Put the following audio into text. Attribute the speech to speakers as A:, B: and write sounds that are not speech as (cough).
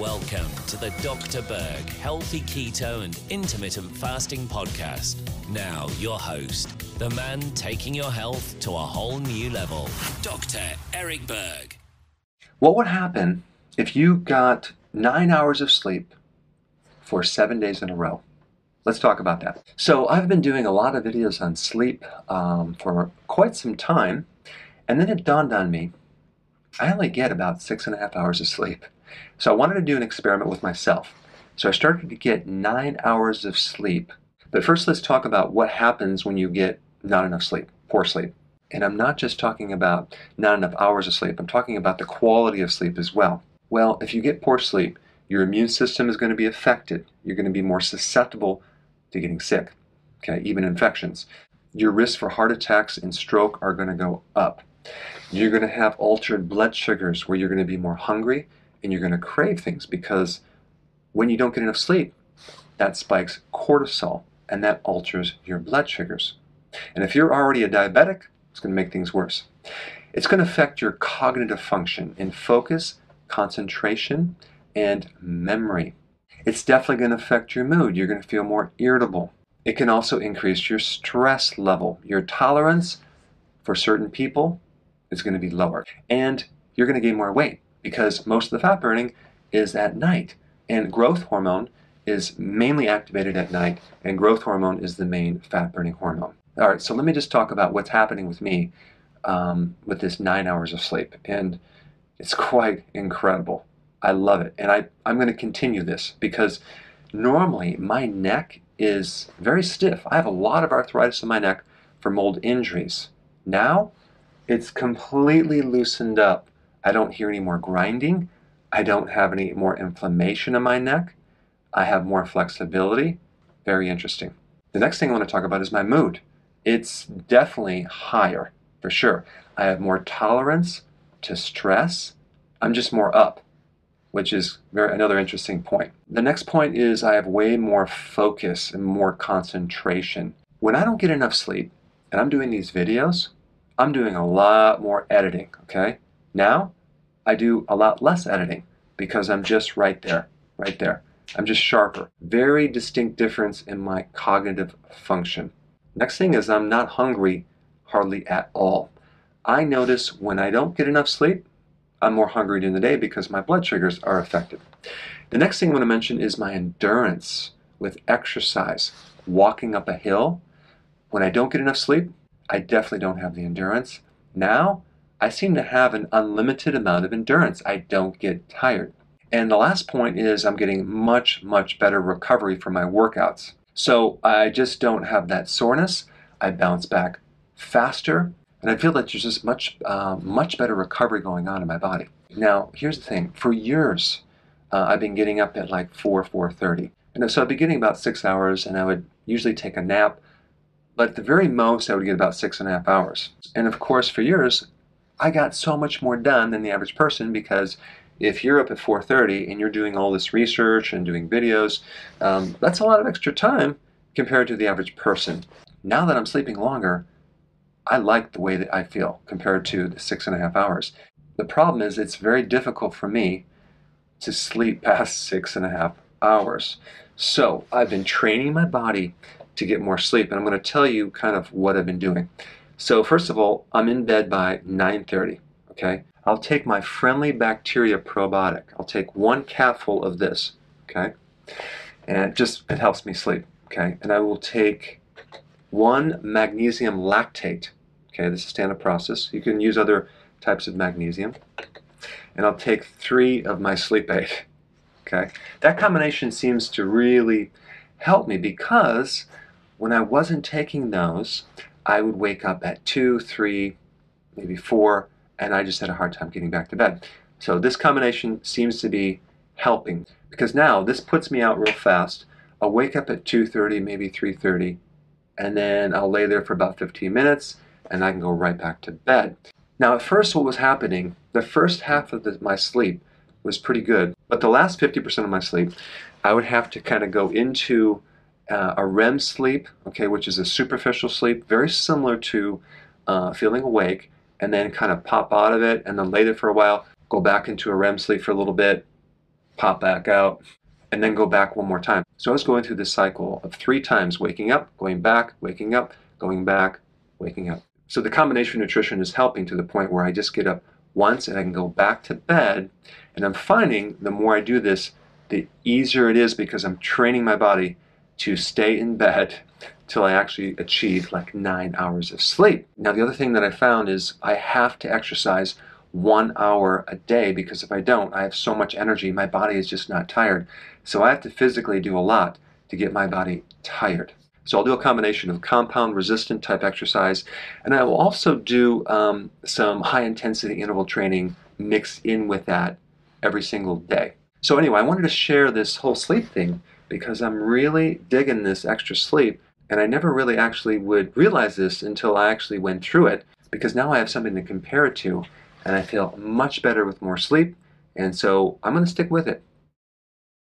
A: Welcome to the Dr. Berg Healthy Keto and Intermittent Fasting Podcast. Now, your host, the man taking your health to a whole new level, Dr. Eric Berg.
B: What would happen if you got nine hours of sleep for seven days in a row? Let's talk about that. So, I've been doing a lot of videos on sleep um, for quite some time, and then it dawned on me I only get about six and a half hours of sleep. So I wanted to do an experiment with myself. So I started to get nine hours of sleep. But first, let's talk about what happens when you get not enough sleep, poor sleep. And I'm not just talking about not enough hours of sleep, I'm talking about the quality of sleep as well. Well, if you get poor sleep, your immune system is going to be affected. You're going to be more susceptible to getting sick, okay, even infections. Your risk for heart attacks and stroke are going to go up. You're going to have altered blood sugars where you're going to be more hungry and you're going to crave things because when you don't get enough sleep, that spikes cortisol and that alters your blood sugars. And if you're already a diabetic, it's going to make things worse. It's going to affect your cognitive function in focus, concentration, and memory. It's definitely going to affect your mood. You're going to feel more irritable. It can also increase your stress level. Your tolerance for certain people is going to be lower. And you're going to gain more weight because most of the fat burning is at night. And growth hormone is mainly activated at night, and growth hormone is the main fat burning hormone. All right, so let me just talk about what's happening with me um, with this nine hours of sleep. And it's (laughs) quite incredible. I love it. And I, I'm going to continue this because normally my neck is very stiff. I have a lot of arthritis in my neck from old injuries. Now it's completely loosened up I don't hear any more grinding. I don't have any more inflammation in my neck. I have more flexibility. Very interesting. The next thing I want to talk about is my mood. It's definitely higher, for sure. I have more tolerance to stress. I'm just more up, which is very, another interesting point. The next point is I have way more focus and more concentration. When I don't get enough sleep and I'm doing these videos, I'm doing a lot more editing, okay? Now, I do a lot less editing because I'm just right there, right there. I'm just sharper. Very distinct difference in my cognitive function. Next thing is I'm not hungry hardly at all. I notice when I don't get enough sleep, I'm more hungry during the day because my blood sugars are affected. The next thing I want to mention is my endurance with exercise. Walking up a hill, when I don't get enough sleep, I definitely don't have the endurance. Now, I seem to have an unlimited amount of endurance. I don't get tired. And the last point is I'm getting much, much better recovery from my workouts. So I just don't have that soreness. I bounce back faster, and I feel that there's just much, uh, much better recovery going on in my body. Now, here's the thing: for years, uh, I've been getting up at like 4, 4:30, and so I'd be getting about six hours, and I would usually take a nap. But at the very most, I would get about six and a half hours. And of course, for years, I got so much more done than the average person because if you're up at 4.30 and you're doing all this research and doing videos, um, that's a lot of extra time compared to the average person. Now that I'm sleeping longer, I like the way that I feel compared to the six and a half hours. The problem is it's very difficult for me to sleep past six and a half hours. So I've been training my body to get more sleep, and I'm going to tell you kind of what I've been doing. So first of all, I'm in bed by 9.30, okay? I'll take my friendly bacteria probiotic. I'll take one capful of this, okay? And it just, it helps me sleep, okay? And I will take one magnesium lactate, okay? This is standard process. You can use other types of magnesium. And I'll take three of my sleep aid, okay? That combination seems to really help me because when I wasn't taking those, I would wake up at 2, 3, maybe 4, and I just had a hard time getting back to bed. So this combination seems to be helping because now this puts me out real fast. I'll wake up at 2.30, maybe 3.30, and then I'll lay there for about 15 minutes and I can go right back to bed. Now at first what was happening, the first half of the, my sleep was pretty good, but the last 50% of my sleep, I would have to kind of go into uh, a REM sleep, okay, which is a superficial sleep, very similar to uh, feeling awake, and then kind of pop out of it and then lay there for a while, go back into a REM sleep for a little bit, pop back out, and then go back one more time. So I was going through this cycle of three times waking up, going back, waking up, going back, waking up. So the combination of nutrition is helping to the point where I just get up once and I can go back to bed. And I'm finding the more I do this, the easier it is because I'm training my body to stay in bed till I actually achieve like nine hours of sleep. Now, the other thing that I found is I have to exercise one hour a day because if I don't, I have so much energy, my body is just not tired. So I have to physically do a lot to get my body tired. So I'll do a combination of compound resistant type exercise, and I will also do um, some high intensity interval training mixed in with that every single day. So anyway, I wanted to share this whole sleep thing because I'm really digging this extra sleep, and I never really actually would realize this until I actually went through it because now I have something to compare it to, and I feel much better with more sleep, and so I'm going to stick with it.